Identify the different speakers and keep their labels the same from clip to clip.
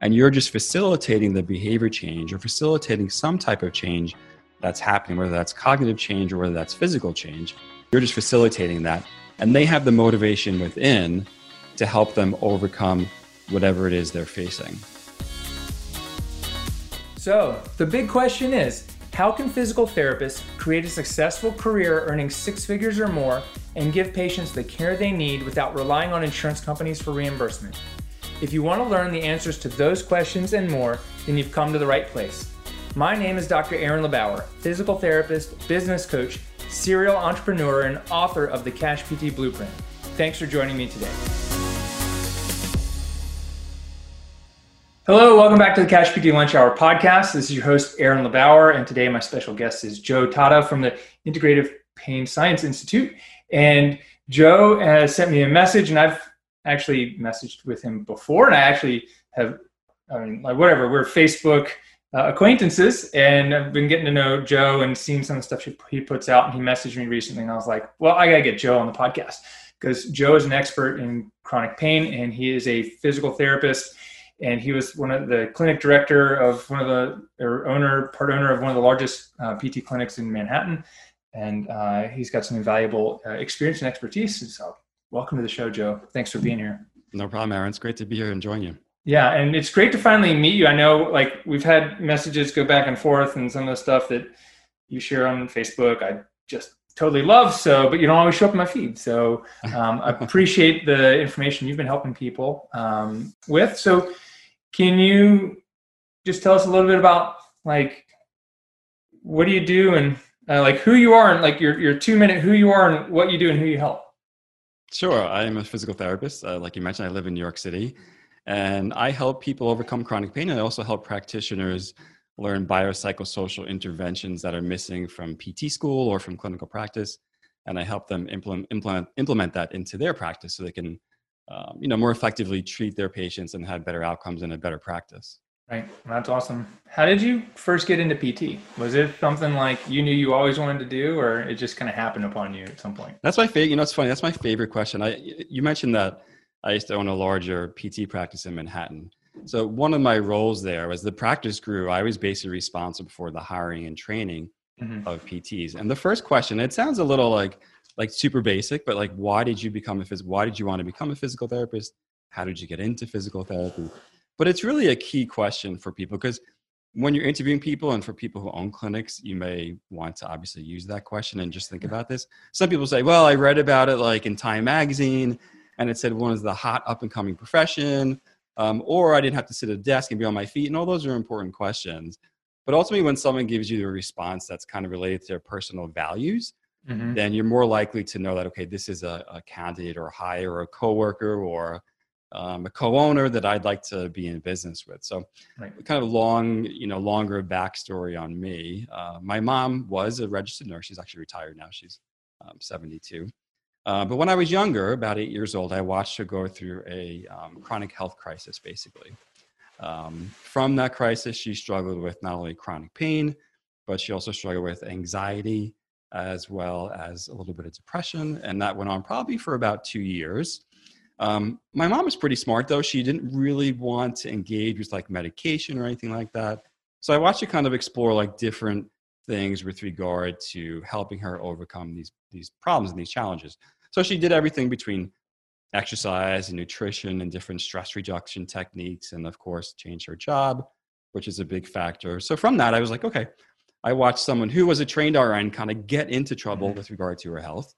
Speaker 1: and you're just facilitating the behavior change or facilitating some type of change that's happening, whether that's cognitive change or whether that's physical change. You're just facilitating that. And they have the motivation within to help them overcome whatever it is they're facing.
Speaker 2: So, the big question is how can physical therapists create a successful career earning six figures or more and give patients the care they need without relying on insurance companies for reimbursement? If you want to learn the answers to those questions and more, then you've come to the right place. My name is Dr. Aaron LeBauer, physical therapist, business coach, serial entrepreneur, and author of the Cash PT Blueprint. Thanks for joining me today. Hello, welcome back to the Cash PT Lunch Hour podcast. This is your host, Aaron LeBauer, and today my special guest is Joe Tatta from the Integrative Pain Science Institute. And Joe has sent me a message, and I've actually messaged with him before, and I actually have, I mean, like whatever, we're Facebook uh, acquaintances, and I've been getting to know Joe and seeing some of the stuff he, he puts out. And he messaged me recently, and I was like, well, I gotta get Joe on the podcast because Joe is an expert in chronic pain, and he is a physical therapist. And he was one of the clinic director of one of the or owner, part owner of one of the largest uh, PT clinics in Manhattan, and uh, he's got some invaluable uh, experience and expertise. So welcome to the show, Joe. Thanks for being here.
Speaker 1: No problem, Aaron. It's great to be here and join you.
Speaker 2: Yeah, and it's great to finally meet you. I know, like, we've had messages go back and forth, and some of the stuff that you share on Facebook, I just totally love. So, but you don't always show up in my feed. So, um, I appreciate the information you've been helping people um, with. So, can you just tell us a little bit about like what do you do and uh, like who you are and like your your two minute who you are and what you do and who you help?
Speaker 1: Sure. I am a physical therapist. Uh, like you mentioned, I live in New York City and I help people overcome chronic pain. And I also help practitioners learn biopsychosocial interventions that are missing from PT school or from clinical practice. And I help them implement, implement, implement that into their practice so they can, um, you know, more effectively treat their patients and have better outcomes and a better practice.
Speaker 2: Right. That's awesome. How did you first get into PT? Was it something like you knew you always wanted to do, or it just kind of happened upon you at some point?
Speaker 1: That's my favorite. You know, it's funny. That's my favorite question. I you mentioned that I used to own a larger PT practice in Manhattan. So one of my roles there was the practice grew. I was basically responsible for the hiring and training mm-hmm. of PTs. And the first question, it sounds a little like like super basic, but like, why did you become a phys- Why did you want to become a physical therapist? How did you get into physical therapy? But it's really a key question for people because when you're interviewing people and for people who own clinics, you may want to obviously use that question and just think about this. Some people say, well, I read about it like in Time Magazine and it said one is the hot up and coming profession, um, or I didn't have to sit at a desk and be on my feet. And all those are important questions. But ultimately, when someone gives you a response that's kind of related to their personal values, mm-hmm. then you're more likely to know that, okay, this is a, a candidate or a hire or a coworker or um, a co-owner that I'd like to be in business with. So, right. kind of long, you know, longer backstory on me. Uh, my mom was a registered nurse. She's actually retired now. She's um, 72. Uh, but when I was younger, about eight years old, I watched her go through a um, chronic health crisis, basically. Um, from that crisis, she struggled with not only chronic pain, but she also struggled with anxiety as well as a little bit of depression. And that went on probably for about two years. Um, my mom was pretty smart though. She didn't really want to engage with like medication or anything like that. So I watched her kind of explore like different things with regard to helping her overcome these these problems and these challenges. So she did everything between exercise and nutrition and different stress reduction techniques, and of course, change her job, which is a big factor. So from that, I was like, okay, I watched someone who was a trained RN kind of get into trouble mm-hmm. with regard to her health,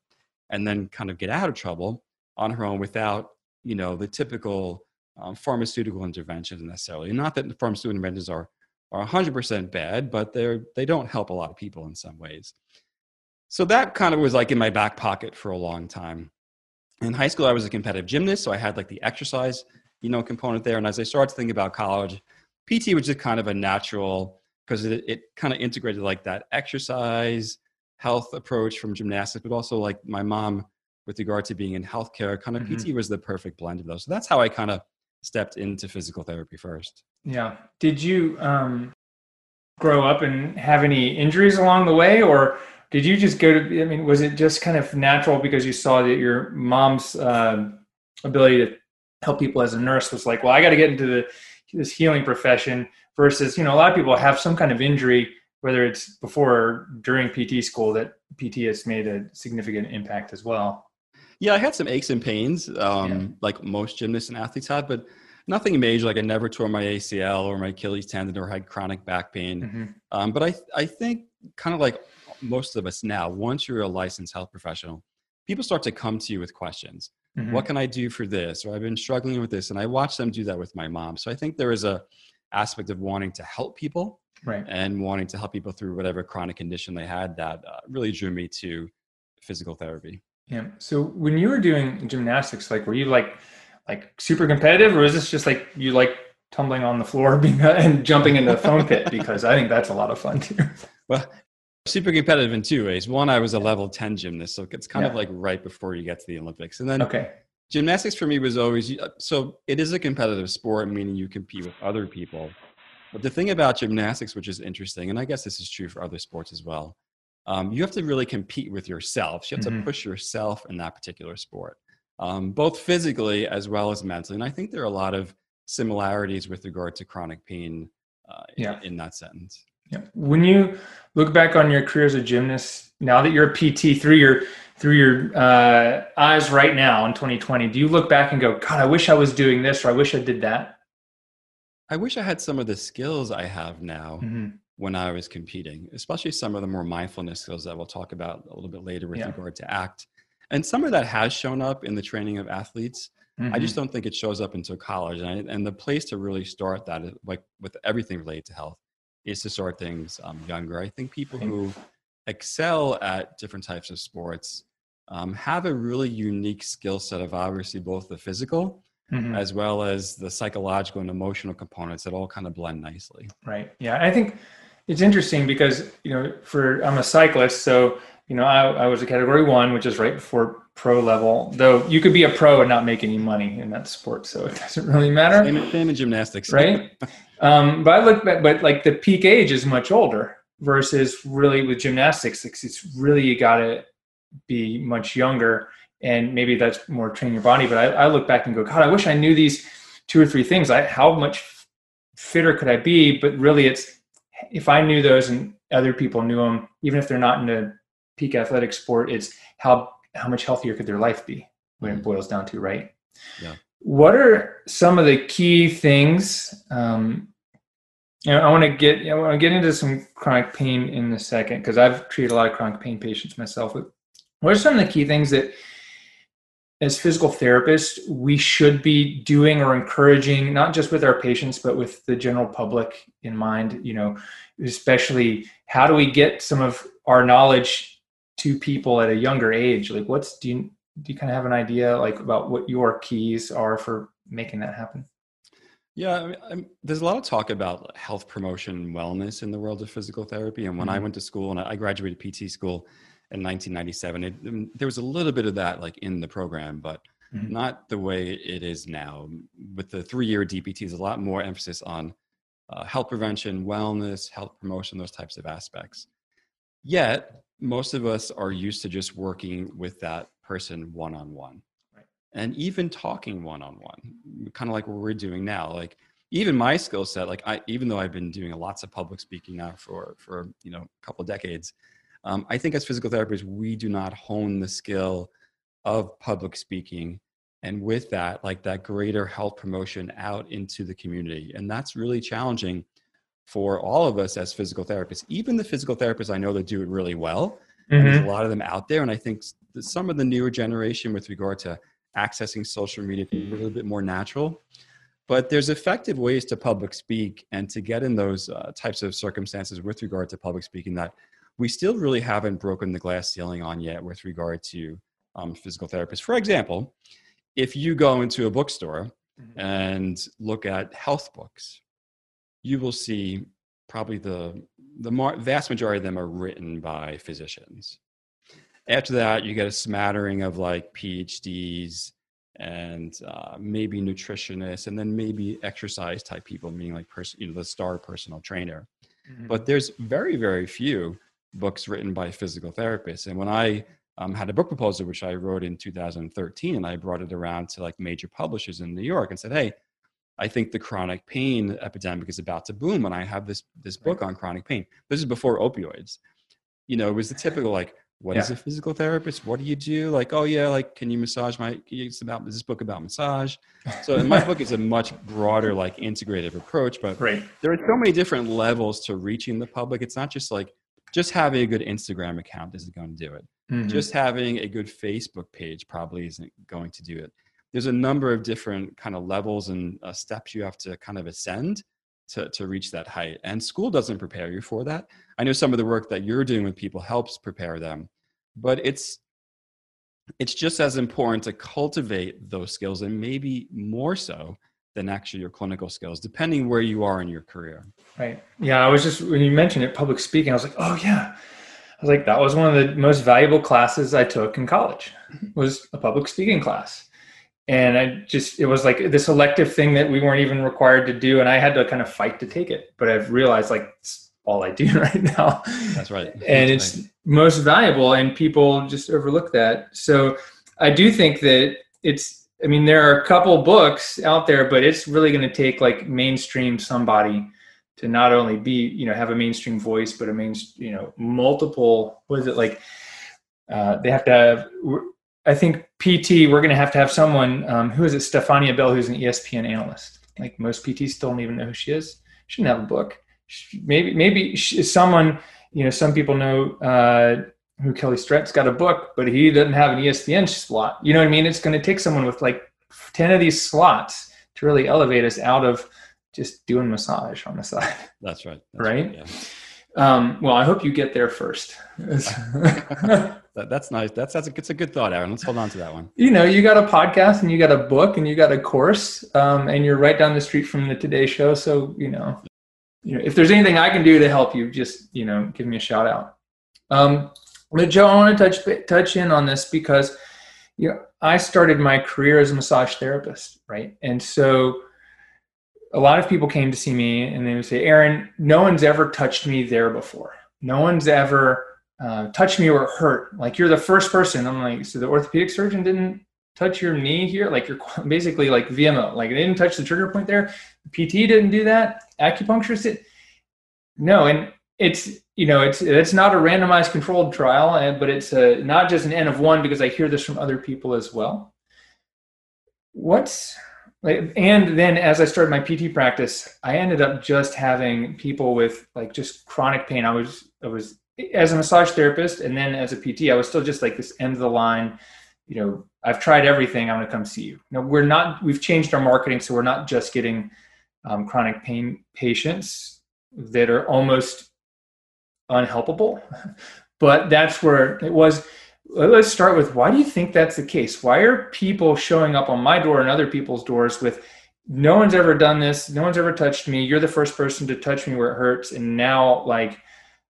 Speaker 1: and then kind of get out of trouble on her own without you know the typical um, pharmaceutical interventions necessarily. Not that the pharmaceutical interventions are are 100% bad, but they're they don't help a lot of people in some ways. So that kind of was like in my back pocket for a long time. In high school, I was a competitive gymnast, so I had like the exercise, you know, component there. And as I started to think about college, PT was just kind of a natural because it, it kind of integrated like that exercise health approach from gymnastics, but also like my mom with regard to being in healthcare, kind of mm-hmm. PT was the perfect blend of those. So that's how I kind of stepped into physical therapy first.
Speaker 2: Yeah. Did you um, grow up and have any injuries along the way, or did you just go to? I mean, was it just kind of natural because you saw that your mom's uh, ability to help people as a nurse was like, well, I got to get into the this healing profession versus you know a lot of people have some kind of injury whether it's before or during pt school that pt has made a significant impact as well
Speaker 1: yeah i had some aches and pains um, yeah. like most gymnasts and athletes had but nothing major like i never tore my acl or my achilles tendon or had chronic back pain mm-hmm. um, but i i think kind of like most of us now once you're a licensed health professional people start to come to you with questions mm-hmm. what can i do for this or i've been struggling with this and i watch them do that with my mom so i think there is a aspect of wanting to help people
Speaker 2: right.
Speaker 1: and wanting to help people through whatever chronic condition they had that uh, really drew me to physical therapy
Speaker 2: yeah so when you were doing gymnastics like were you like like super competitive or is this just like you like tumbling on the floor being, and jumping into the foam pit because i think that's a lot of fun too
Speaker 1: well super competitive in two ways. One, I was a level 10 gymnast, so it's kind yeah. of like right before you get to the Olympics. And then
Speaker 2: okay.
Speaker 1: gymnastics for me was always uh, so it is a competitive sport, meaning you compete with other people. But the thing about gymnastics, which is interesting, and I guess this is true for other sports as well, um, you have to really compete with yourself. You have mm-hmm. to push yourself in that particular sport, um, both physically as well as mentally. And I think there are a lot of similarities with regard to chronic pain uh, yeah. in, in that sentence.
Speaker 2: Yeah. When you look back on your career as a gymnast, now that you're a PT through your through your uh, eyes right now in 2020, do you look back and go, God, I wish I was doing this, or I wish I did that?
Speaker 1: I wish I had some of the skills I have now mm-hmm. When I was competing, especially some of the more mindfulness skills that we'll talk about a little bit later with yeah. regard to ACT. And some of that has shown up in the training of athletes. Mm-hmm. I just don't think it shows up until college. And, I, and the place to really start that, is like with everything related to health, is to start things um, younger. I think people who excel at different types of sports um, have a really unique skill set of obviously both the physical mm-hmm. as well as the psychological and emotional components that all kind of blend nicely.
Speaker 2: Right. Yeah. I think it's interesting because, you know, for I'm a cyclist, so, you know, I, I was a category one, which is right before pro level, though you could be a pro and not make any money in that sport. So it doesn't really matter.
Speaker 1: Same, same in gymnastics.
Speaker 2: Right. Um, but I look back, but like the peak age is much older versus really with gymnastics. It's really you got to be much younger, and maybe that's more train your body. But I, I, look back and go, God, I wish I knew these two or three things. I how much fitter could I be? But really, it's if I knew those and other people knew them, even if they're not in a peak athletic sport, it's how how much healthier could their life be when it mm-hmm. boils down to right.
Speaker 1: Yeah.
Speaker 2: What are some of the key things um, you know, I want to get I want to get into some chronic pain in a second because I've treated a lot of chronic pain patients myself. What are some of the key things that, as physical therapists, we should be doing or encouraging, not just with our patients but with the general public in mind? You know, especially how do we get some of our knowledge to people at a younger age? Like, what's do you do you kind of have an idea like about what your keys are for making that happen?
Speaker 1: Yeah, I mean, I'm, there's a lot of talk about health promotion and wellness in the world of physical therapy. And when mm-hmm. I went to school and I graduated PT school in 1997, it, um, there was a little bit of that like in the program, but mm-hmm. not the way it is now. With the three-year DPT, there's a lot more emphasis on uh, health prevention, wellness, health promotion, those types of aspects. Yet, most of us are used to just working with that person one-on-one and even talking one on one, kind of like what we're doing now. Like even my skill set, like I, even though I've been doing lots of public speaking now for for you know a couple of decades, um, I think as physical therapists we do not hone the skill of public speaking, and with that, like that greater health promotion out into the community, and that's really challenging for all of us as physical therapists. Even the physical therapists I know that do it really well. Mm-hmm. There's a lot of them out there, and I think some of the newer generation with regard to accessing social media can be a little bit more natural. But there's effective ways to public speak and to get in those uh, types of circumstances with regard to public speaking that we still really haven't broken the glass ceiling on yet with regard to um, physical therapists. For example, if you go into a bookstore mm-hmm. and look at health books, you will see probably the the mar- vast majority of them are written by physicians after that, you get a smattering of like PhDs and uh, maybe nutritionists, and then maybe exercise type people, meaning like person, you know, the star personal trainer. Mm-hmm. But there's very, very few books written by physical therapists. And when I um, had a book proposal, which I wrote in 2013, and I brought it around to like major publishers in New York and said, "Hey, I think the chronic pain epidemic is about to boom, and I have this this book on chronic pain. This is before opioids. You know, it was the typical like, what yeah. is a physical therapist? What do you do? Like, oh yeah, like, can you massage my? It's about this book about massage. So, in my book is a much broader, like, integrative approach. But
Speaker 2: right.
Speaker 1: there are so many different levels to reaching the public. It's not just like just having a good Instagram account isn't going to do it. Mm-hmm. Just having a good Facebook page probably isn't going to do it there's a number of different kind of levels and uh, steps you have to kind of ascend to, to reach that height and school doesn't prepare you for that i know some of the work that you're doing with people helps prepare them but it's it's just as important to cultivate those skills and maybe more so than actually your clinical skills depending where you are in your career
Speaker 2: right yeah i was just when you mentioned it public speaking i was like oh yeah i was like that was one of the most valuable classes i took in college was a public speaking class and I just it was like this elective thing that we weren't even required to do, and I had to kind of fight to take it. But I've realized like it's all I do right now.
Speaker 1: That's right,
Speaker 2: and
Speaker 1: That's
Speaker 2: it's most valuable, and people just overlook that. So I do think that it's. I mean, there are a couple books out there, but it's really going to take like mainstream somebody to not only be you know have a mainstream voice, but a main you know multiple. What is it like? Uh, they have to have I think PT, we're going to have to have someone um, who is it? Stephania Bell, who's an ESPN analyst. Like most PTs still don't even know who she is. She didn't have a book. She, maybe maybe she, someone you know. Some people know uh, who Kelly Starrett's got a book, but he doesn't have an ESPN slot. You know what I mean? It's going to take someone with like ten of these slots to really elevate us out of just doing massage on the side.
Speaker 1: That's right.
Speaker 2: That's right. right yeah. Um, well, I hope you get there first.
Speaker 1: that, that's nice. That's that's a, it's a good thought, Aaron. Let's hold on to that one.
Speaker 2: You know, you got a podcast and you got a book and you got a course, um, and you're right down the street from the Today Show. So you know, you know, if there's anything I can do to help you, just you know, give me a shout out. Um, but Joe, I want to touch touch in on this because you know, I started my career as a massage therapist, right? And so a lot of people came to see me and they would say, Aaron, no one's ever touched me there before. No one's ever uh, touched me or hurt. Like you're the first person. I'm like, so the orthopedic surgeon didn't touch your knee here? Like you're basically like VMO. Like they didn't touch the trigger point there. PT didn't do that. Acupuncturist did. No, and it's you know it's it's not a randomized controlled trial, but it's a, not just an N of one because I hear this from other people as well. What's and then as I started my PT practice, I ended up just having people with like just chronic pain. I was I was as a massage therapist and then as a PT, I was still just like this end of the line. You know, I've tried everything. I'm going to come see you. Now we're not. We've changed our marketing, so we're not just getting um, chronic pain patients that are almost unhelpable. but that's where it was uh, let's start with why do you think that's the case? Why are people showing up on my door and other people's doors with no one's ever done this, no one's ever touched me, you're the first person to touch me where it hurts, and now like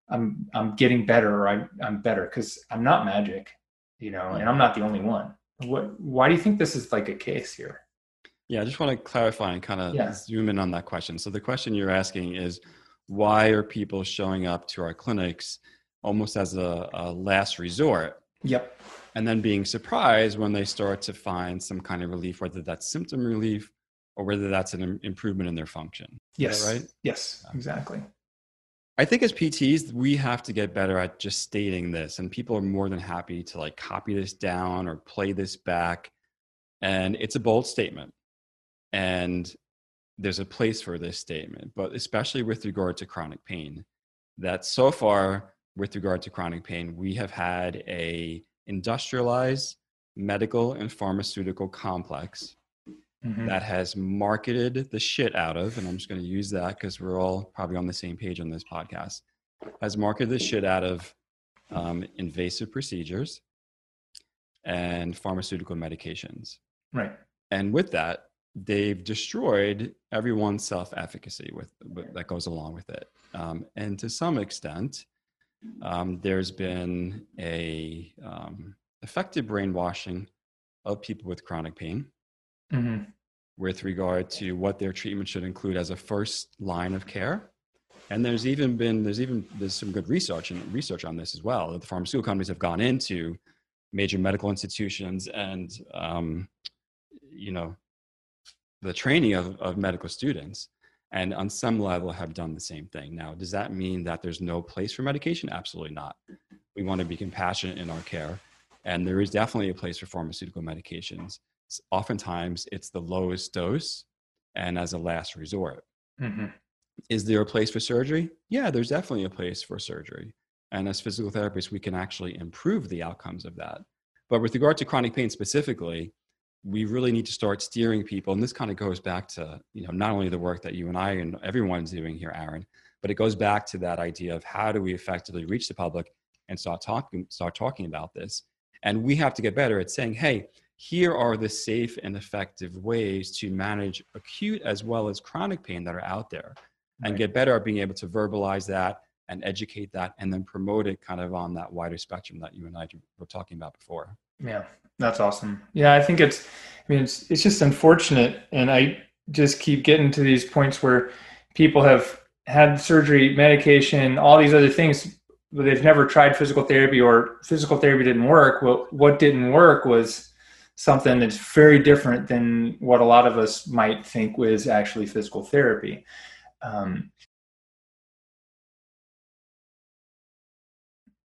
Speaker 2: I'm I'm getting better or I'm I'm better because I'm not magic, you know, and I'm not the only one. What why do you think this is like a case here?
Speaker 1: Yeah, I just want to clarify and kind of yeah. zoom in on that question. So the question you're asking is why are people showing up to our clinics almost as a, a last resort
Speaker 2: Yep.
Speaker 1: And then being surprised when they start to find some kind of relief, whether that's symptom relief or whether that's an improvement in their function.
Speaker 2: Yes.
Speaker 1: right?
Speaker 2: Yes, exactly.
Speaker 1: I think as PTs, we have to get better at just stating this, and people are more than happy to like copy this down or play this back. And it's a bold statement. And there's a place for this statement, but especially with regard to chronic pain, that so far with regard to chronic pain, we have had a industrialized medical and pharmaceutical complex mm-hmm. that has marketed the shit out of, and I'm just going to use that because we're all probably on the same page on this podcast, has marketed the shit out of um, invasive procedures and pharmaceutical medications.
Speaker 2: Right.
Speaker 1: And with that, they've destroyed everyone's self-efficacy with, with that goes along with it. Um, and to some extent, um, there's been a um, effective brainwashing of people with chronic pain mm-hmm. with regard to what their treatment should include as a first line of care and there's even been there's even there's some good research and research on this as well that the pharmaceutical companies have gone into major medical institutions and um, you know the training of, of medical students and on some level have done the same thing. Now, does that mean that there's no place for medication? Absolutely not. We want to be compassionate in our care. And there is definitely a place for pharmaceutical medications. Oftentimes, it's the lowest dose and as a last resort. Mm-hmm. Is there a place for surgery? Yeah, there's definitely a place for surgery. And as physical therapists, we can actually improve the outcomes of that. But with regard to chronic pain specifically, we really need to start steering people. And this kind of goes back to, you know, not only the work that you and I and everyone's doing here, Aaron, but it goes back to that idea of how do we effectively reach the public and start talking, start talking about this. And we have to get better at saying, hey, here are the safe and effective ways to manage acute as well as chronic pain that are out there and right. get better at being able to verbalize that and educate that and then promote it kind of on that wider spectrum that you and I were talking about before.
Speaker 2: Yeah, that's awesome. Yeah, I think it's, I mean, it's, it's just unfortunate. And I just keep getting to these points where people have had surgery, medication, all these other things, but they've never tried physical therapy or physical therapy didn't work. Well, what didn't work was something that's very different than what a lot of us might think was actually physical therapy. Um,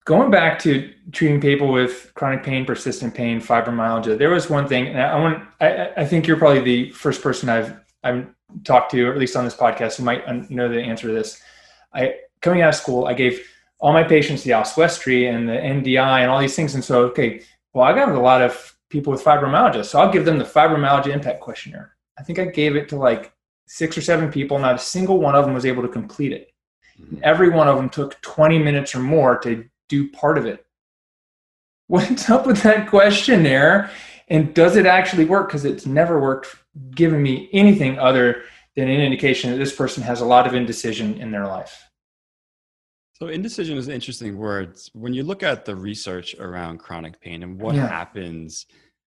Speaker 2: going back to treating people with chronic pain, persistent pain, fibromyalgia, there was one thing, and I want, I, I think you're probably the first person I've, I've talked to, or at least on this podcast, who might know the answer to this. I, coming out of school, I gave all my patients the Oswestry and the NDI and all these things. And so, okay, well, I got a lot of people with fibromyalgia. So I'll give them the fibromyalgia impact questionnaire. I think I gave it to like six or seven people. Not a single one of them was able to complete it. Mm-hmm. Every one of them took 20 minutes or more to do part of it. What's up with that questionnaire? And does it actually work? Because it's never worked, giving me anything other than an indication that this person has a lot of indecision in their life.
Speaker 1: So indecision is an interesting word. When you look at the research around chronic pain and what yeah. happens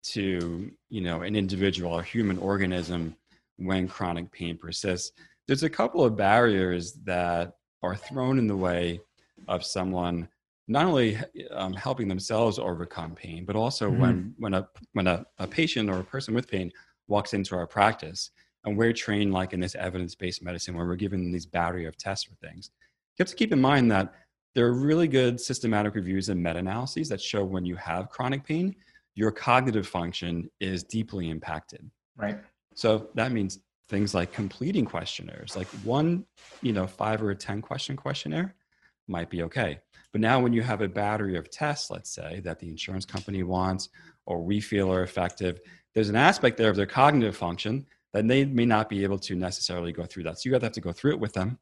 Speaker 1: to, you know, an individual or human organism when chronic pain persists, there's a couple of barriers that are thrown in the way of someone not only um, helping themselves overcome pain, but also mm-hmm. when when a when a, a patient or a person with pain walks into our practice, and we're trained like in this evidence-based medicine where we're given these battery of tests for things. You have to keep in mind that there are really good systematic reviews and meta-analyses that show when you have chronic pain, your cognitive function is deeply impacted.
Speaker 2: Right.
Speaker 1: So that means things like completing questionnaires, like one, you know, five or a 10 question questionnaire might be okay. But now, when you have a battery of tests, let's say, that the insurance company wants or we feel are effective, there's an aspect there of their cognitive function that they may not be able to necessarily go through that. So you either have to go through it with them,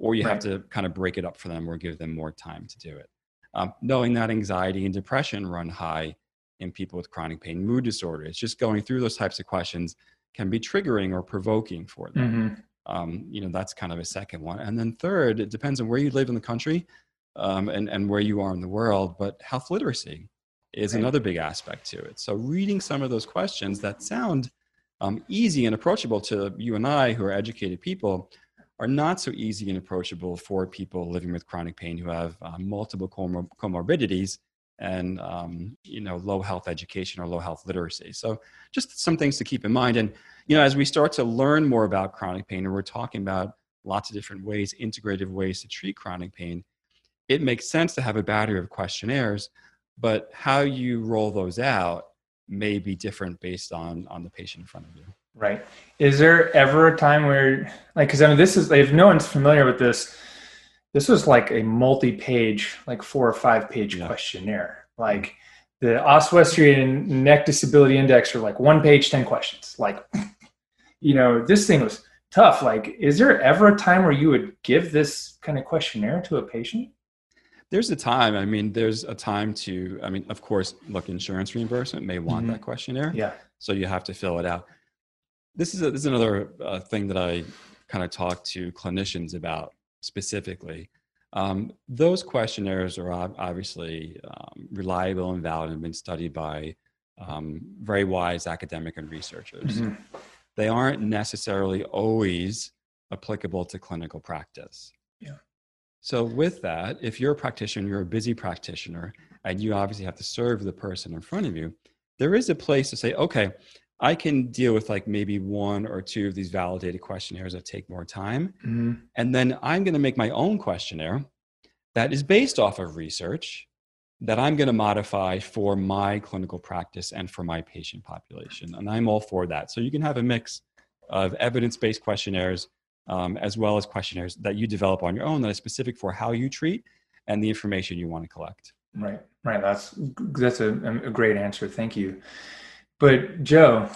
Speaker 1: or you right. have to kind of break it up for them or give them more time to do it. Um, knowing that anxiety and depression run high in people with chronic pain, mood disorder, it's just going through those types of questions can be triggering or provoking for them. Mm-hmm. Um, you know, that's kind of a second one. And then third, it depends on where you live in the country um, and, and where you are in the world, but health literacy is right. another big aspect to it. So reading some of those questions that sound um, easy and approachable to you and I who are educated people are not so easy and approachable for people living with chronic pain who have uh, multiple comor- comorbidities and um, you know low health education or low health literacy so just some things to keep in mind and you know as we start to learn more about chronic pain and we're talking about lots of different ways integrative ways to treat chronic pain it makes sense to have a battery of questionnaires, but how you roll those out may be different based on on the patient in front of you.
Speaker 2: Right. Is there ever a time where, like, because I mean, this is if no one's familiar with this, this was like a multi-page, like four or five-page yeah. questionnaire. Like mm-hmm. the Oswestry Neck Disability Index are like one page, ten questions. Like, you know, this thing was tough. Like, is there ever a time where you would give this kind of questionnaire to a patient?
Speaker 1: There's a time. I mean, there's a time to. I mean, of course, look, insurance reimbursement may want mm-hmm. that questionnaire.
Speaker 2: Yeah.
Speaker 1: So you have to fill it out. This is a, this is another uh, thing that I kind of talk to clinicians about specifically. Um, those questionnaires are obviously um, reliable and valid and been studied by um, very wise academic and researchers. Mm-hmm. They aren't necessarily always applicable to clinical practice.
Speaker 2: Yeah.
Speaker 1: So, with that, if you're a practitioner, you're a busy practitioner, and you obviously have to serve the person in front of you, there is a place to say, okay, I can deal with like maybe one or two of these validated questionnaires that take more time. Mm-hmm. And then I'm going to make my own questionnaire that is based off of research that I'm going to modify for my clinical practice and for my patient population. And I'm all for that. So you can have a mix of evidence based questionnaires um, as well as questionnaires that you develop on your own that are specific for how you treat and the information you want to collect.
Speaker 2: Right, right. That's that's a, a great answer. Thank you. But Joe,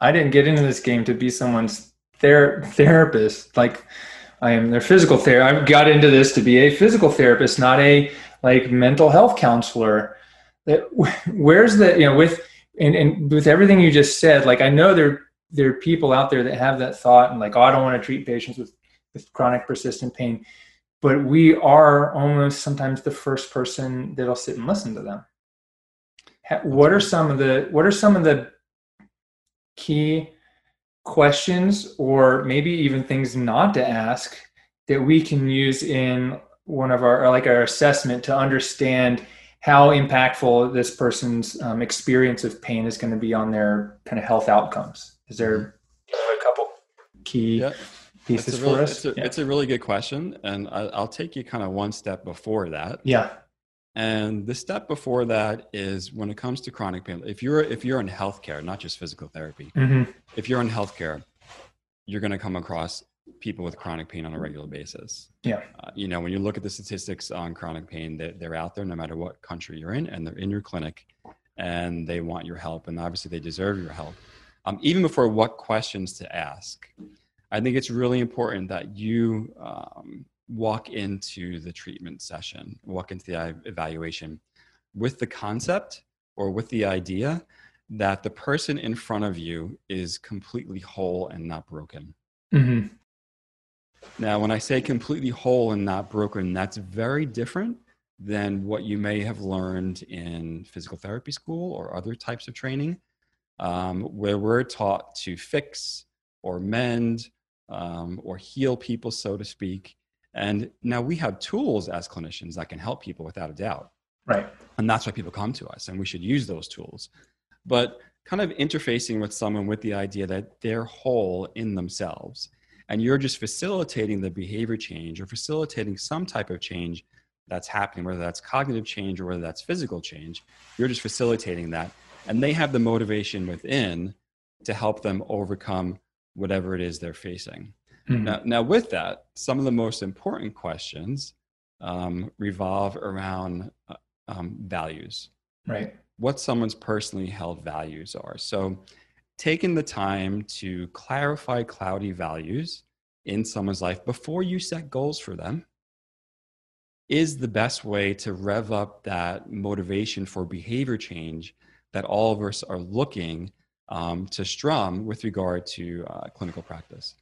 Speaker 2: I didn't get into this game to be someone's ther- therapist. Like I am their physical therapist. I got into this to be a physical therapist, not a like mental health counselor. That where's the you know with and, and with everything you just said, like I know there there are people out there that have that thought and like, oh, I don't want to treat patients with with chronic persistent pain, but we are almost sometimes the first person that'll sit and listen to them. What are some of the what are some of the key questions or maybe even things not to ask that we can use in one of our like our assessment to understand how impactful this person's um, experience of pain is going to be on their kind of health outcomes is there mm-hmm. a couple key yeah. pieces
Speaker 1: really,
Speaker 2: for us
Speaker 1: it's a, yeah. it's a really good question and I, i'll take you kind of one step before that
Speaker 2: yeah
Speaker 1: and the step before that is when it comes to chronic pain, if you're if you're in healthcare, not just physical therapy, mm-hmm. if you're in healthcare, you're going to come across people with chronic pain on a regular basis.
Speaker 2: Yeah.
Speaker 1: Uh, you know, when you look at the statistics on chronic pain, they're, they're out there no matter what country you're in, and they're in your clinic, and they want your help, and obviously they deserve your help. Um, even before what questions to ask, I think it's really important that you um, walk into the treatment session, walk into the evaluation with the concept or with the idea that the person in front of you is completely whole and not broken. Mm-hmm. Now, when I say completely whole and not broken, that's very different than what you may have learned in physical therapy school or other types of training, um, where we're taught to fix or mend um, or heal people, so to speak. And now we have tools as clinicians that can help people without a doubt.
Speaker 2: Right.
Speaker 1: And that's why people come to us, and we should use those tools. But kind of interfacing with someone with the idea that they're whole in themselves, and you're just facilitating the behavior change or facilitating some type of change that's happening, whether that's cognitive change or whether that's physical change, you're just facilitating that. And they have the motivation within to help them overcome whatever it is they're facing. Mm-hmm. Now, now, with that, some of the most important questions um, revolve around uh, um, values.
Speaker 2: Right.
Speaker 1: What someone's personally held values are. So, taking the time to clarify cloudy values in someone's life before you set goals for them is the best way to rev up that motivation for behavior change that all of us are looking um, to strum with regard to uh, clinical practice.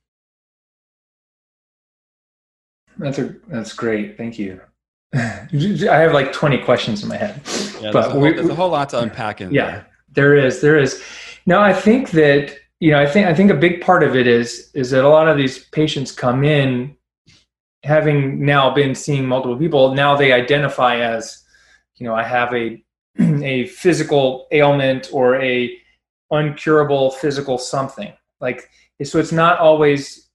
Speaker 2: That's a that's great. Thank you. I have like 20 questions in my head.
Speaker 1: Yeah, but there's, a whole, we, there's a whole lot to unpack in
Speaker 2: yeah, there. there is. There is. No, I think that you know, I think I think a big part of it is is that a lot of these patients come in having now been seeing multiple people. Now they identify as, you know, I have a a physical ailment or a uncurable physical something. Like so, it's not always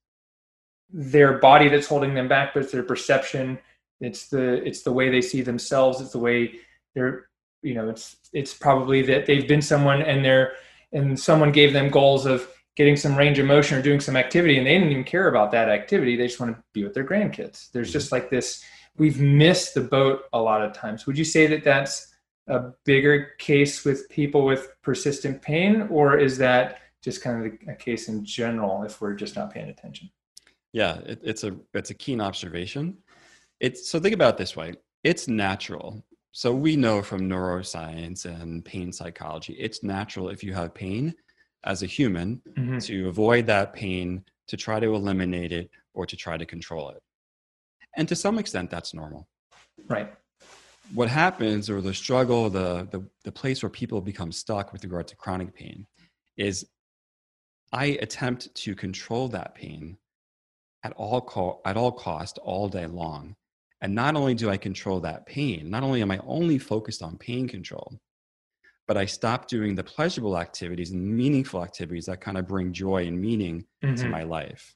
Speaker 2: their body that's holding them back, but it's their perception. It's the it's the way they see themselves. It's the way they're you know it's it's probably that they've been someone and they're and someone gave them goals of getting some range of motion or doing some activity and they didn't even care about that activity they just want to be with their grandkids there's mm-hmm. just like this we've missed the boat a lot of times would you say that that's a bigger case with people with persistent pain or is that just kind of a case in general if we're just not paying attention
Speaker 1: yeah, it, it's a it's a keen observation. It's so think about it this way: it's natural. So we know from neuroscience and pain psychology, it's natural if you have pain as a human mm-hmm. to avoid that pain, to try to eliminate it, or to try to control it. And to some extent, that's normal.
Speaker 2: Right.
Speaker 1: What happens, or the struggle, the, the, the place where people become stuck with regard to chronic pain, is I attempt to control that pain at all co- at all cost all day long. And not only do I control that pain, not only am I only focused on pain control, but I stopped doing the pleasurable activities and meaningful activities that kind of bring joy and meaning mm-hmm. to my life.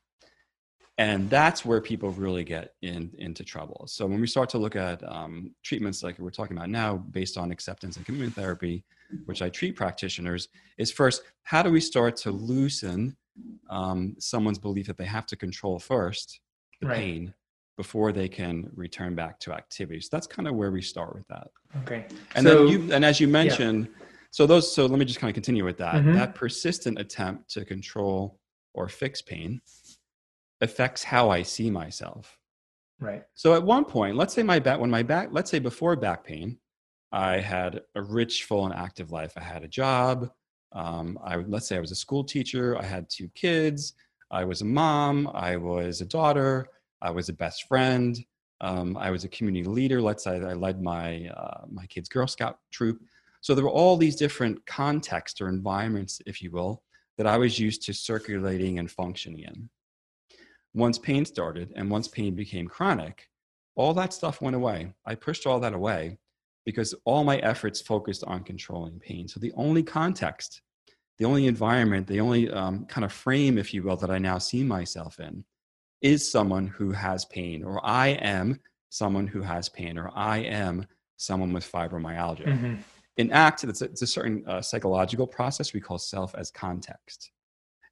Speaker 1: And that's where people really get in, into trouble. So when we start to look at um, treatments like we're talking about now, based on acceptance and commitment therapy, which I treat practitioners, is first, how do we start to loosen um, someone's belief that they have to control first the right. pain before they can return back to activities. That's kind of where we start with that.
Speaker 2: Okay.
Speaker 1: And so, then you and as you mentioned, yeah. so those so let me just kind of continue with that. Mm-hmm. That persistent attempt to control or fix pain affects how I see myself.
Speaker 2: Right.
Speaker 1: So at one point, let's say my back when my back let's say before back pain, I had a rich, full, and active life. I had a job. Um, I let's say I was a school teacher. I had two kids. I was a mom. I was a daughter. I was a best friend. Um, I was a community leader. Let's say I led my uh, my kids' Girl Scout troop. So there were all these different contexts or environments, if you will, that I was used to circulating and functioning in. Once pain started and once pain became chronic, all that stuff went away. I pushed all that away because all my efforts focused on controlling pain. So the only context, the only environment, the only um, kind of frame, if you will, that I now see myself in is someone who has pain, or I am someone who has pain, or I am someone with fibromyalgia. Mm-hmm. In ACT, it's a, it's a certain uh, psychological process we call self as context.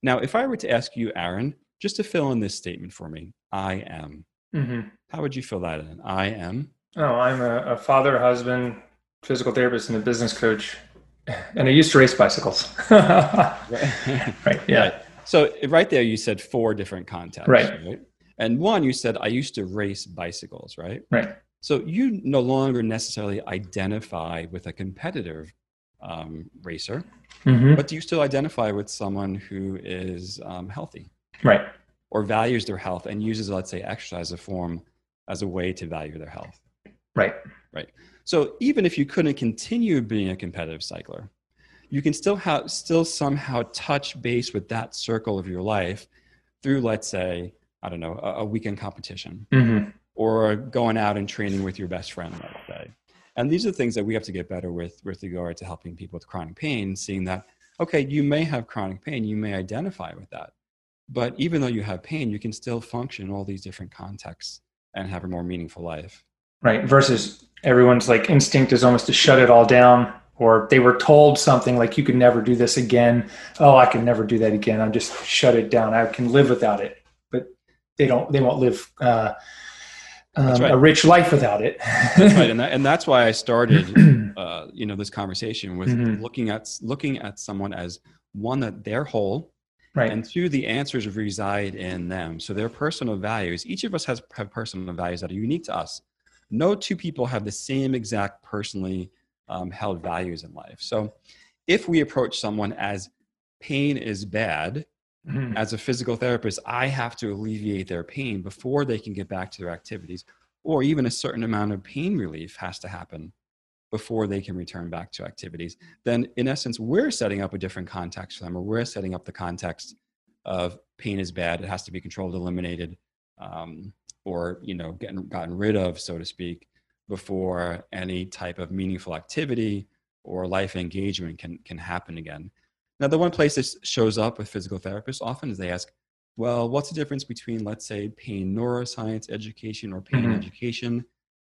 Speaker 1: Now, if I were to ask you, Aaron, just to fill in this statement for me, I am, mm-hmm. how would you fill that in? I am?
Speaker 2: Oh, I'm a, a father, husband, physical therapist, and a business coach. And I used to race bicycles. right. Yeah. Right.
Speaker 1: So right there, you said four different contexts.
Speaker 2: Right. right.
Speaker 1: And one, you said, I used to race bicycles, right?
Speaker 2: Right.
Speaker 1: So you no longer necessarily identify with a competitive um, racer, mm-hmm. but do you still identify with someone who is um, healthy?
Speaker 2: Right.
Speaker 1: Or values their health and uses, let's say, exercise as a form as a way to value their health.
Speaker 2: Right.
Speaker 1: Right. So even if you couldn't continue being a competitive cycler, you can still have still somehow touch base with that circle of your life through let's say i don't know a, a weekend competition mm-hmm. or going out and training with your best friend let's say and these are things that we have to get better with with regard to helping people with chronic pain seeing that okay you may have chronic pain you may identify with that but even though you have pain you can still function in all these different contexts and have a more meaningful life.
Speaker 2: Right versus everyone's like instinct is almost to shut it all down or they were told something like you could never do this again. Oh i can never do that again. I'm just shut it down. I can live without it. But they don't they won't live uh, um, right. a rich life without it.
Speaker 1: That's right and, that, and that's why i started uh, you know this conversation with mm-hmm. looking at looking at someone as one that they're whole
Speaker 2: right
Speaker 1: and two the answers reside in them so their personal values each of us has have personal values that are unique to us no two people have the same exact personally um, held values in life. So if we approach someone as pain is bad, mm-hmm. as a physical therapist, I have to alleviate their pain before they can get back to their activities, or even a certain amount of pain relief has to happen before they can return back to activities, then in essence, we're setting up a different context for them, or we're setting up the context of pain is bad, it has to be controlled, eliminated, um, or you know, getting gotten rid of, so to speak before any type of meaningful activity or life engagement can, can happen again. Now, the one place this shows up with physical therapists often is they ask, well, what's the difference between, let's say, pain neuroscience education or pain mm-hmm. education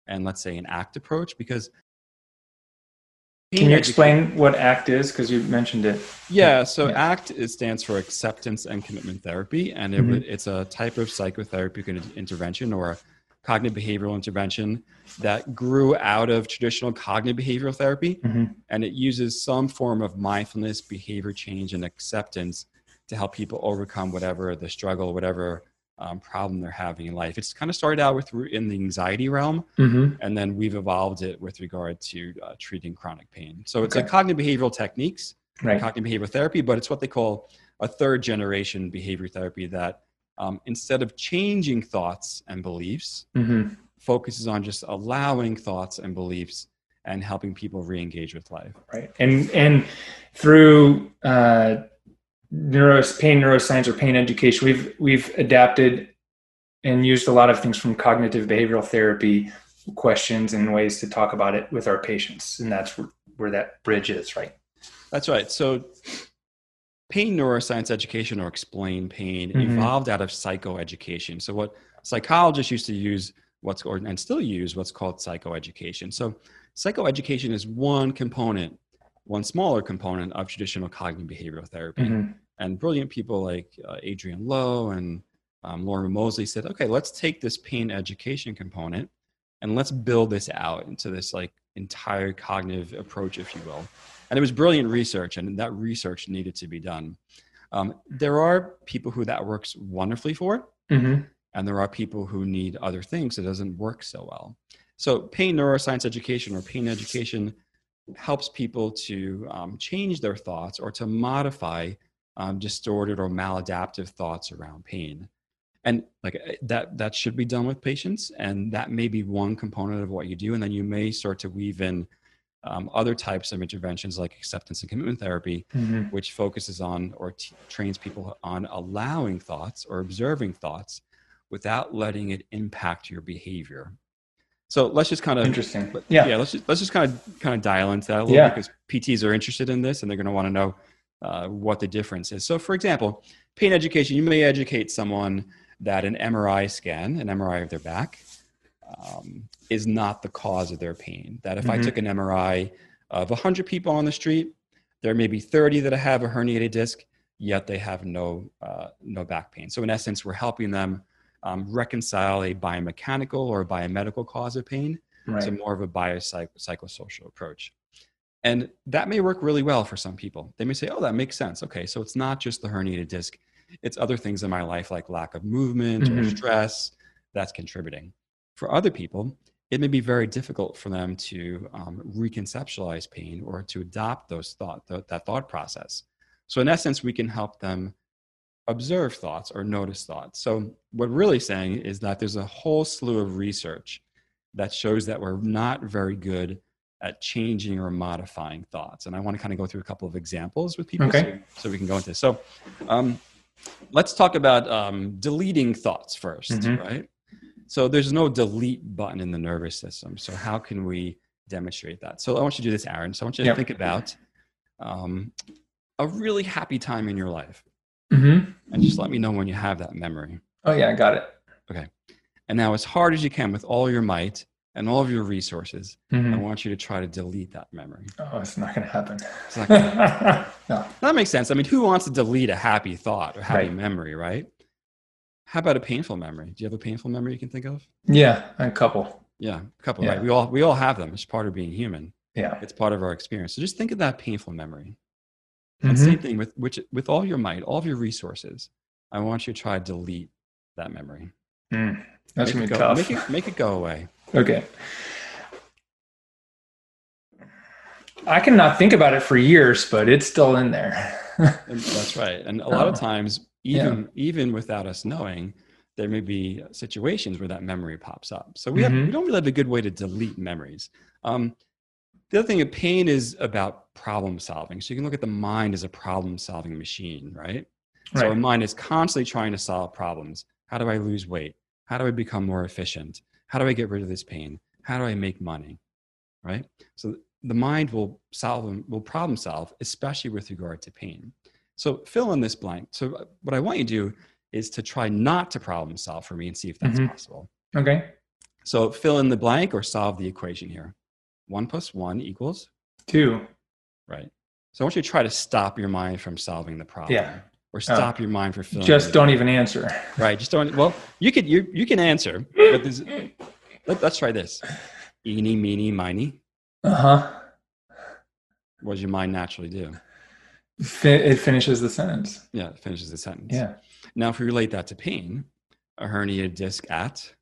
Speaker 1: and, let's say, an ACT approach? Because
Speaker 2: can you explain what ACT is? Because you mentioned it.
Speaker 1: Yeah, so yeah. ACT it stands for Acceptance and Commitment Therapy, and it, mm-hmm. it's a type of psychotherapy intervention or cognitive behavioral intervention that grew out of traditional cognitive behavioral therapy. Mm-hmm. And it uses some form of mindfulness, behavior change, and acceptance to help people overcome whatever the struggle, whatever um, problem they're having in life. It's kind of started out with in the anxiety realm, mm-hmm. and then we've evolved it with regard to uh, treating chronic pain. So it's okay. a cognitive behavioral techniques, right. cognitive behavioral therapy, but it's what they call a third generation behavior therapy that um, instead of changing thoughts and beliefs, mm-hmm. focuses on just allowing thoughts and beliefs and helping people re-engage with life.
Speaker 2: Right, and and through uh, neuro pain neuroscience or pain education, we've we've adapted and used a lot of things from cognitive behavioral therapy questions and ways to talk about it with our patients, and that's where that bridge is, right?
Speaker 1: That's right. So pain neuroscience education or explain pain
Speaker 2: Mhm.
Speaker 1: evolved out of psychoeducation. So what psychologists used to use what's or and still use what's called psychoeducation. So psychoeducation is one component, one smaller component of traditional cognitive behavioral therapy.
Speaker 2: Mhm.
Speaker 1: And brilliant people like uh, Adriaan Louw and um, Lorimer Moseley said, okay, let's take this pain education component and let's build this out into this like entire cognitive approach, if you will. And it was brilliant research, and that research needed to be done. Um, there are people who that works wonderfully for,
Speaker 2: Mhm.
Speaker 1: and there are people who need other things It doesn't work so well. So, pain neuroscience education or pain education helps people to um, change their thoughts or to modify um, distorted or maladaptive thoughts around pain. And like uh, that, that should be done with patients, and that may be one component of what you do. And then you may start to weave in um, other types of interventions like acceptance and commitment therapy
Speaker 2: Mhm.
Speaker 1: which focuses on or t- trains people on allowing thoughts or observing thoughts without letting it impact your behavior. So let's just kind of
Speaker 2: Interesting.
Speaker 1: let-
Speaker 2: Yeah.
Speaker 1: yeah let's just let's just kind of kind of dial into that a little
Speaker 2: Yeah.
Speaker 1: bit because PTs are interested in this and they're going to want to know uh, what the difference is. So for example, pain education, you may educate someone that an MRI scan, an MRI of their back, um, is not the cause of their pain. That if I
Speaker 2: Mhm.
Speaker 1: took an MRI of 100 people on the street, there may be 30 that have a herniated disc, yet they have no, uh, no back pain. So in essence, we're helping them um, reconcile a biomechanical or biomedical cause of pain
Speaker 2: Right.
Speaker 1: to more of a biopsychosocial approach. And that may work really well for some people. They may say, oh, that makes sense. Okay, so it's not just the herniated disc, it's other things in my life like lack of movement or
Speaker 2: Mhm.
Speaker 1: stress that's contributing. For other people, it may be very difficult for them to um, reconceptualize pain or to adopt those thought th- that thought process. So in essence, we can help them observe thoughts or notice thoughts. So what we're really saying is that there's a whole slew of research that shows that we're not very good at changing or modifying thoughts. And I want to kind of go through a couple of examples with people
Speaker 2: Okay.
Speaker 1: so, so we can go into this. So um, let's talk about um, deleting thoughts 1st
Speaker 2: Mhm.
Speaker 1: right? So there's no delete button in the nervous system. So how can we demonstrate that? So I want you to do this, Aaron. So I want you to
Speaker 2: Yep.
Speaker 1: think about um, a really happy time in your life.
Speaker 2: Mhm.
Speaker 1: And just let me know when you have that memory.
Speaker 2: Oh yeah, I got it. Okay.
Speaker 1: And now, as hard as you can, with all your might and all of your resources, I
Speaker 2: Mhm.
Speaker 1: want you to try to delete that memory.
Speaker 2: Oh, it's not going to happen.
Speaker 1: It's not gonna-
Speaker 2: no.
Speaker 1: that makes sense. I mean, who wants to delete a happy thought or happy
Speaker 2: Right.
Speaker 1: memory, right? How about a painful memory? Do you have a painful memory you can think of?
Speaker 2: Yeah, a couple.
Speaker 1: Yeah, a couple.
Speaker 2: Yeah.
Speaker 1: Right? We all we all have them. It's part of being human.
Speaker 2: Yeah.
Speaker 1: It's part of our experience. So just think of that painful memory. And
Speaker 2: Mhm.
Speaker 1: same thing with which with all your might, all of your resources. I want you to try to delete that memory.
Speaker 2: Mm. That's
Speaker 1: make
Speaker 2: to be
Speaker 1: go,
Speaker 2: tough.
Speaker 1: Make it, make it go away.
Speaker 2: Okay. I cannot think about it for years, but it's still in there.
Speaker 1: That's right. And a lot of
Speaker 2: Oh.
Speaker 1: times, even even without us knowing, there may be situations where that memory pops up. So we have
Speaker 2: Mhm.
Speaker 1: we don't really have a good way to delete memories. Um, the other thing, of pain is about problem solving. So you can look at the mind as a problem solving machine, right? So our mind is constantly trying to solve problems. How do I lose weight? How do I become more efficient? How do I get rid of this pain? How do I make money? Right? So the mind will solve will problem solve, especially with regard to pain. So fill in this blank. So uh, what I want you to do is to try not to problem solve for me and see if that's
Speaker 2: Mhm.
Speaker 1: possible.
Speaker 2: Okay.
Speaker 1: So fill in the blank or solve the equation here. One plus one equals,
Speaker 2: Two.
Speaker 1: right? So I want you to try to stop your mind from solving the problem.
Speaker 2: Yeah.
Speaker 1: Or stop your mind from filling
Speaker 2: Just don't even answer.
Speaker 1: Right. Just don't. Well, you could you you can answer, but there's, let, us try this. Eeny, meeny, miny.
Speaker 2: Uh huh.
Speaker 1: What does your mind naturally do?
Speaker 2: It finishes the sentence.
Speaker 1: Yeah, it finishes the sentence.
Speaker 2: Yeah.
Speaker 1: Now, if we relate that to pain, a hernia disc at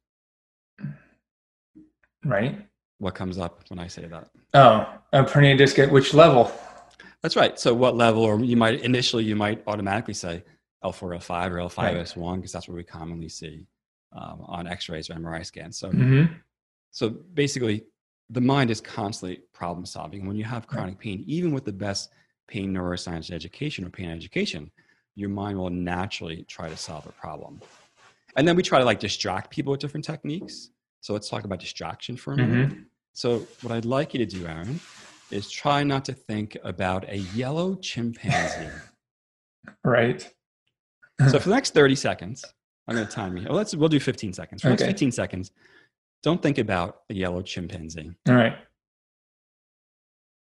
Speaker 2: Right.
Speaker 1: What comes up when I say that?
Speaker 2: Oh, a herniated disc at which level?
Speaker 1: That's right. So, what level, or you might initially you might automatically say L4, L5, or L5, S1, because that's what we commonly see um, on X-rays or MRI scans. So,
Speaker 2: hmm
Speaker 1: So basically, the mind is constantly problem solving. When you have chronic pain, even with the best pain neuroscience education or pain education, your mind will naturally try to solve a problem. And then we try to like distract people with different techniques. So let's talk about distraction for a minute. So what I'd like you to do, Aaron, is try not to think about a yellow chimpanzee.
Speaker 2: right.
Speaker 1: so for the next 30 seconds, I'm going to time you. Well, oh, let's we'll do 15 seconds. For the
Speaker 2: Okay.
Speaker 1: next 15 seconds, don't think about a yellow chimpanzee.
Speaker 2: All right.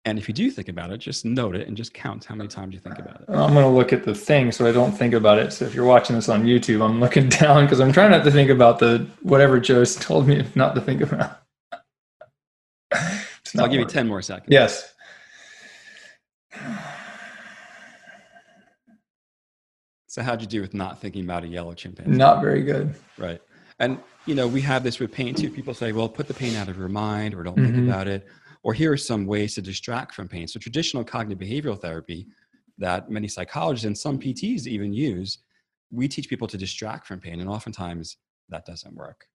Speaker 1: And if you do think about it, just note it and just count how many times you think about it.
Speaker 2: I'm going to look at the thing so I don't think about it. So if you're watching this on YouTube, I'm looking down because I'm trying not to think about the whatever Joe's told me not to think about.
Speaker 1: I'll give you 10 more seconds.
Speaker 2: Yes.
Speaker 1: So how'd you do with not thinking about a yellow chimpanzee?
Speaker 2: Not very good.
Speaker 1: Right. And you know, we have this with pain too. People say, well, put the pain out of your mind or don't think
Speaker 2: Mhm.
Speaker 1: about it. Or here are some ways to distract from pain. So traditional cognitive behavioral therapy that many psychologists and some PTs even use, we teach people to distract from pain. And oftentimes that doesn't work.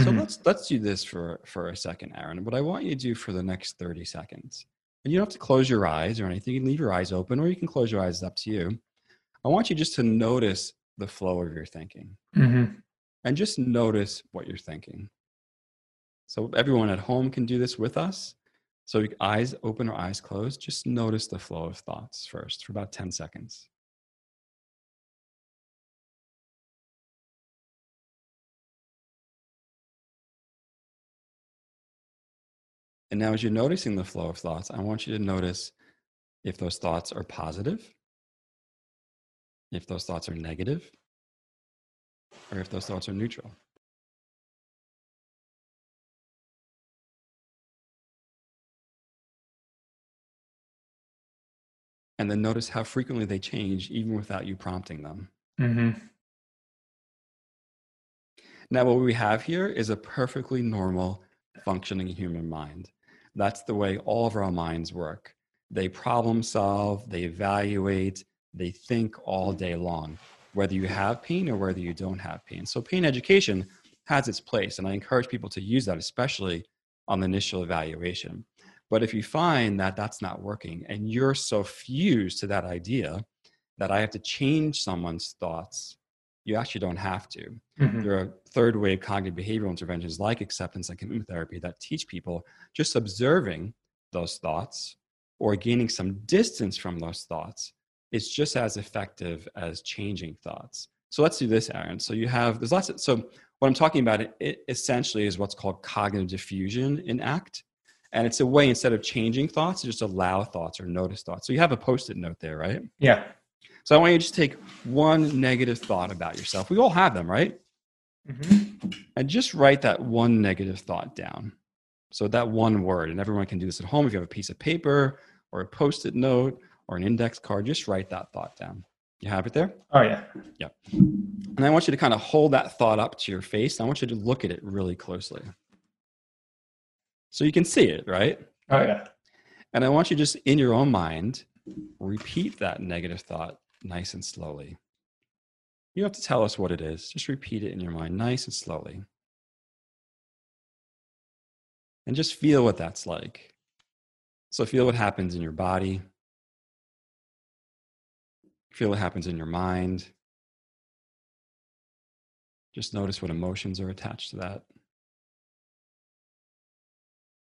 Speaker 1: So
Speaker 2: Mhm.
Speaker 1: let's let's do this for for a second, Aaron. What I want you to do for the next 30 seconds, and you don't have to close your eyes or anything. You can leave your eyes open or you can close your eyes, it's up to you. I want you just to notice the flow of your thinking
Speaker 2: Mhm.
Speaker 1: and just notice what you're thinking. So everyone at home can do this with us. So eyes open or eyes closed, just notice the flow of thoughts first for about 10 seconds. And now as you're noticing the flow of thoughts, I want you to notice if those thoughts are positive, if those thoughts are negative, or if those thoughts are neutral. And then notice how frequently they change, even without you prompting them.
Speaker 2: Mhm.
Speaker 1: Now, what we have here is a perfectly normal functioning human mind. That's the way all of our minds work. They problem solve, they evaluate, they think all day long, whether you have pain or whether you don't have pain. So, pain education has its place, and I encourage people to use that, especially on the initial evaluation. But if you find that that's not working and you're so fused to that idea that I have to change someone's thoughts, you actually don't have to.
Speaker 2: Mhm.
Speaker 1: There are third wave cognitive behavioral interventions like acceptance and commitment therapy that teach people just observing those thoughts or gaining some distance from those thoughts is just as effective as changing thoughts. So let's do this, Aaron. So you have there's lots of so what I'm talking about it, it essentially is what's called cognitive defusion in ACT. And it's a way instead of changing thoughts, to just allow thoughts or notice thoughts. So you have a post-it note there, right?
Speaker 2: Yeah.
Speaker 1: So I want you to just take one negative thought about yourself. We all have them, right?
Speaker 2: Mhm.
Speaker 1: and just write that one negative thought down. So that one word, and everyone can do this at home. If you have a piece of paper or a post-it note or an index card, just write that thought down. You have it there?
Speaker 2: Oh yeah. yeah.
Speaker 1: And I want you to kind of hold that thought up to your face. I want you to look at it really closely. So you can see it, right?
Speaker 2: Oh yeah.
Speaker 1: And I want you just in your own mind, repeat that negative thought nice and slowly. You have to tell us what it is, just repeat it in your mind nice and slowly. And just feel what that's like. So feel what happens in your body, feel what happens in your mind. Just notice what emotions are attached to that.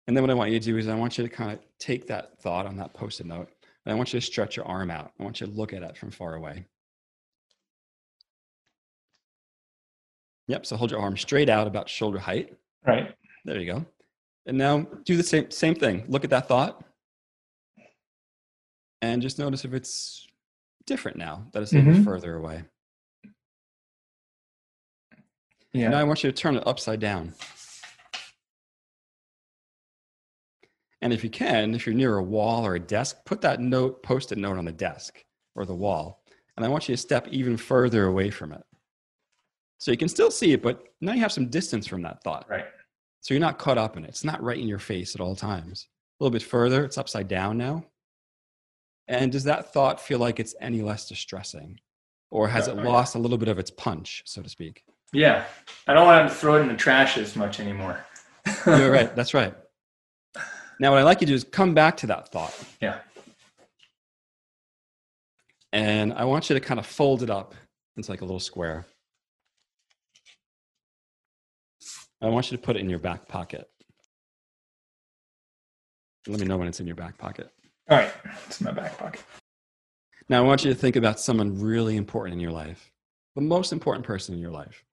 Speaker 1: And then what I want you to do is I want you to kind of take that thought on that post-it note, and I want you to stretch your arm out. I want you to look at it from far away. Yep. So hold your arm straight out about shoulder height.
Speaker 2: Right.
Speaker 1: There you go. And now do the same same thing. Look at that thought, and just notice if it's different now that it's a little
Speaker 2: Mhm.
Speaker 1: further away.
Speaker 2: Yeah.
Speaker 1: Now I want you to turn it upside down. And if you can, if you're near a wall or a desk, put that note, post-it note on the desk or the wall. And I want you to step even further away from it. So you can still see it, but now you have some distance from that thought.
Speaker 2: Right.
Speaker 1: So you're not caught up in it. It's not right in your face at all times. A little bit further, it's upside down now. And does that thought feel like it's any less distressing? Or has it lost a little bit of its punch, so to speak?
Speaker 2: Yeah. I don't want to throw it in the trash as much anymore.
Speaker 1: You're right. That's right. Now, what I'd like you to do is come back to that thought.
Speaker 2: Yeah.
Speaker 1: And I want you to kind of fold it up into like a little square. I want you to put it in your back pocket. Let me know when it's in your back pocket.
Speaker 2: All right, it's in my back pocket.
Speaker 1: Now, I want you to think about someone really important in your life, the most important person in your life.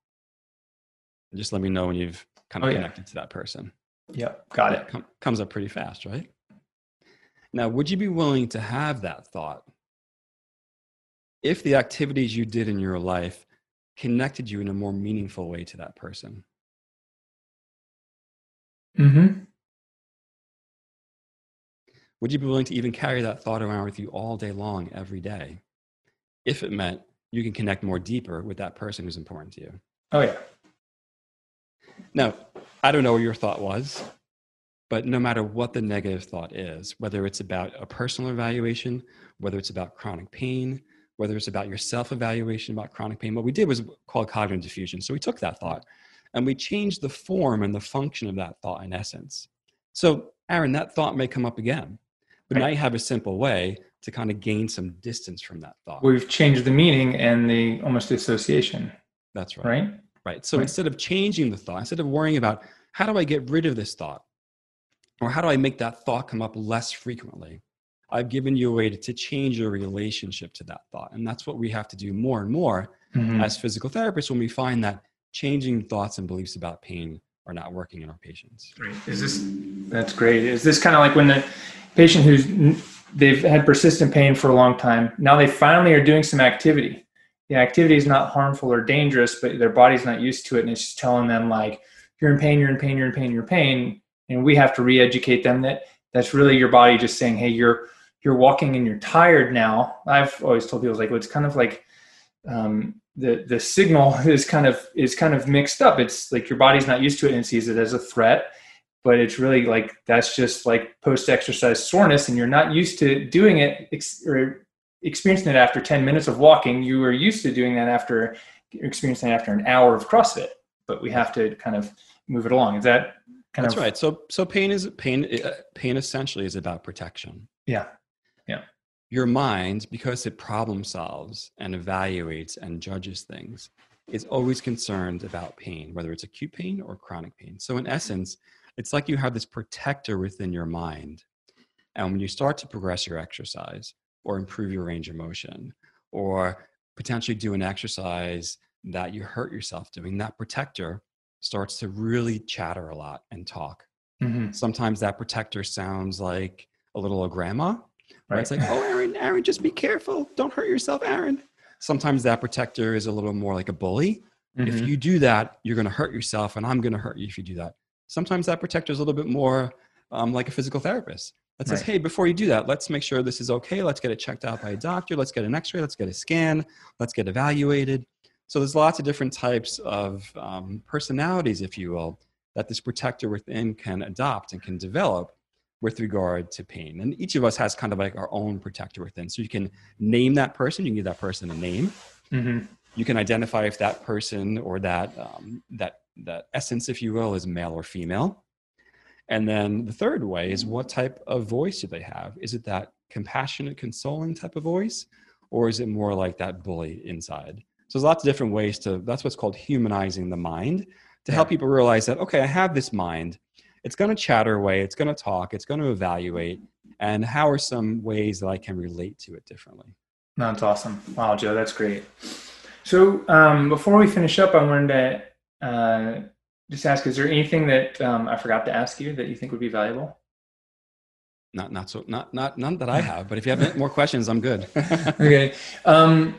Speaker 1: And just let me know when you've kind of
Speaker 2: Oh, yeah.
Speaker 1: connected to that person.
Speaker 2: Yep, got it.
Speaker 1: Com- comes up pretty fast, right? Now, would you be willing to have that thought if the activities you did in your life connected you in a more meaningful way to that person?
Speaker 2: Mm-hmm.
Speaker 1: Would you be willing to even carry that thought around with you all day long, every day, if it meant you can connect more deeper with that person who's important to you?
Speaker 2: Oh yeah.
Speaker 1: Now, I don't know what your thought was, but no matter what the negative thought is, whether it's about a personal evaluation, whether it's about chronic pain, whether it's about your self evaluation about chronic pain, what we did was called cognitive defusion. So we took that thought and we changed the form and the function of that thought in essence. So, Aaron, that thought may come up again, but now you have a simple way to kind of gain some distance from that thought.
Speaker 2: We've changed the meaning and the almost the association,
Speaker 1: That's right.
Speaker 2: right?
Speaker 1: Right. So
Speaker 2: Right.
Speaker 1: instead of changing the thought, instead of worrying about how do I get rid of this thought or how do I make that thought come up less frequently, I've given you a way to, to change your relationship to that thought. And that's what we have to do more and more
Speaker 2: Mhm.
Speaker 1: as physical therapists when we find that changing thoughts and beliefs about pain are not working in our patients.
Speaker 2: Great. Is this that's great? Is this kind of like when the patient who's they've had persistent pain for a long time now they finally are doing some activity. The activity is not harmful or dangerous, but their body's not used to it, and it's just telling them like you're in pain, you're in pain, you're in pain, you're in pain, and we have to re-educate them that that's really your body just saying, hey, you're you're walking and you're tired now. I've always told people like well, it's kind of like um, the the signal is kind of is kind of mixed up. It's like your body's not used to it and sees it as a threat, but it's really like that's just like post exercise soreness, and you're not used to doing it ex- or experiencing it after 10 minutes of walking. You were used to doing that after experiencing it after an hour of CrossFit, but we have to kind of move it along. Is that kind
Speaker 1: That's
Speaker 2: of
Speaker 1: right. So so pain is pain uh, pain essentially is about protection.
Speaker 2: Yeah. Yeah.
Speaker 1: your mind, because it problem solves and evaluates and judges things, is always concerned about pain, whether it's acute pain or chronic pain. So, in essence, it's like you have this protector within your mind. And when you start to progress your exercise or improve your range of motion or potentially do an exercise that you hurt yourself doing, that protector starts to really chatter a lot and talk.
Speaker 2: Mhm.
Speaker 1: Sometimes that protector sounds like a little old grandma,
Speaker 2: right?
Speaker 1: it's like, oh, Aaron, Aaron, just be careful. Don't hurt yourself, Aaron. Sometimes that protector is a little more like a bully. If
Speaker 2: Mhm.
Speaker 1: you do that, you're going to hurt yourself, and I'm going to hurt you if you do that. Sometimes that protector is a little bit more um, like a physical therapist that says,
Speaker 2: Right.
Speaker 1: hey, before you do that, let's make sure this is okay. Let's get it checked out by a doctor. Let's get an x ray. Let's get a scan. Let's get evaluated. So there's lots of different types of um, personalities, if you will, that this protector within can adopt and can develop with regard to pain. And each of us has kind of like our own protector within. So you can name that person, you can give that person a name.
Speaker 2: Mhm.
Speaker 1: You can identify if that person or that um, that that essence, if you will, is male or female. And then the third way is what type of voice do they have? Is it that compassionate, consoling type of voice, or is it more like that bully inside? So there's lots of different ways to. That's what's called humanizing the mind to help people realize that okay, I have this mind. It's going to chatter away. It's going to talk. It's going to evaluate. And how are some ways that I can relate to it differently?
Speaker 2: That's awesome. Wow, Joe, that's great. So um, before we finish up, I wanted to uh, just ask: Is there anything that um, I forgot to ask you that you think would be valuable?
Speaker 1: Not not so not not none that I have. But if you have more questions, I'm good.
Speaker 2: Okay. Um,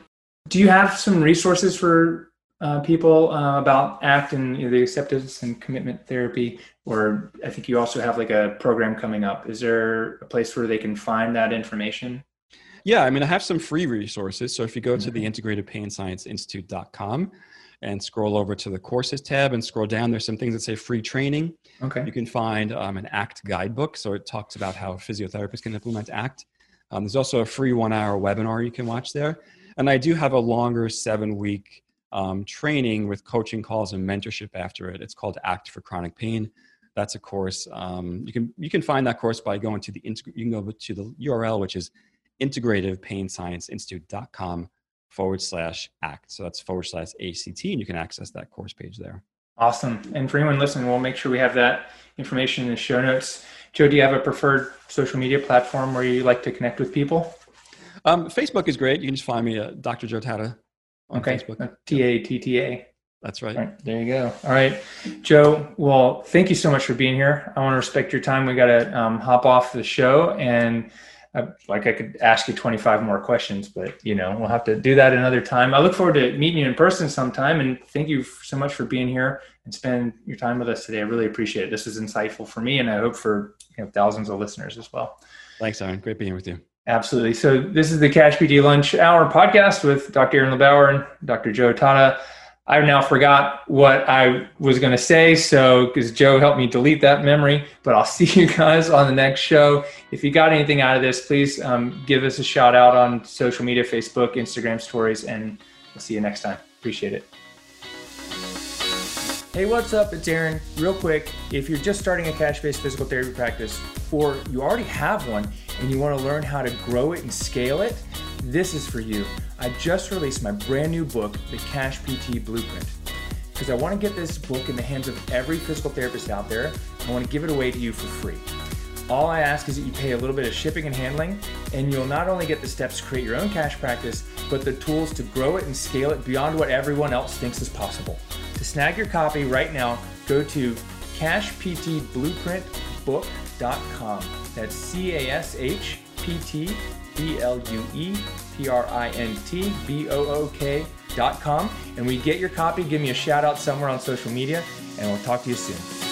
Speaker 2: do you have some resources for uh, people uh, about ACT and you know, the acceptance and commitment therapy? Or I think you also have like a program coming up. Is there a place where they can find that information?
Speaker 1: Yeah, I mean, I have some free resources. So if you go to the
Speaker 2: Mhm.
Speaker 1: Integrated Pain Science Institute.com and scroll over to the courses tab and scroll down, there's some things that say free training.
Speaker 2: Okay.
Speaker 1: You can find um, an ACT guidebook. So it talks about how physiotherapists can implement ACT. Um, there's also a free one hour webinar you can watch there. And I do have a longer seven week um, training with coaching calls and mentorship after it. It's called ACT for Chronic Pain. That's a course. Um, you can you can find that course by going to the you can go to the URL which is integrativePainScienceInstitute.com forward slash ACT. So that's forward slash ACT, and you can access that course page there.
Speaker 2: Awesome. And for anyone listening, we'll make sure we have that information in the show notes. Joe, do you have a preferred social media platform where you like to connect with people?
Speaker 1: Um, Facebook is great. You can just find me at Dr. Joe Tatta on
Speaker 2: okay.
Speaker 1: Facebook.
Speaker 2: T A T T A.
Speaker 1: That's right.
Speaker 2: right. There you go. All right, Joe. Well, thank you so much for being here. I want to respect your time. We got to um, hop off the show, and uh, like I could ask you 25 more questions, but you know we'll have to do that another time. I look forward to meeting you in person sometime, and thank you so much for being here and spending your time with us today. I really appreciate it. This is insightful for me, and I hope for you know, thousands of listeners as well.
Speaker 1: Thanks, Aaron. Great being with you.
Speaker 2: Absolutely. So this is the Cash PT Lunch Hour podcast with Dr. Aaron LeBauer and Dr. Joe Tatta. I now forgot what I was going to say, so because Joe helped me delete that memory. But I'll see you guys on the next show. If you got anything out of this, please um, give us a shout out on social media, Facebook, Instagram stories, and we'll see you next time. Appreciate it. Hey, what's up? It's Aaron. Real quick, if you're just starting a cash based physical therapy practice, or you already have one and you want to learn how to grow it and scale it, this is for you. I just released my brand new book, The Cash PT Blueprint, because I want to get this book in the hands of every physical therapist out there. I want to give it away to you for free. All I ask is that you pay a little bit of shipping and handling, and you'll not only get the steps to create your own cash practice, but the tools to grow it and scale it beyond what everyone else thinks is possible. To snag your copy right now, go to cashptblueprintbook.com. That's C A S H P T B L U E P R I N T B O O K.com. And we get your copy, give me a shout out somewhere on social media, and we'll talk to you soon.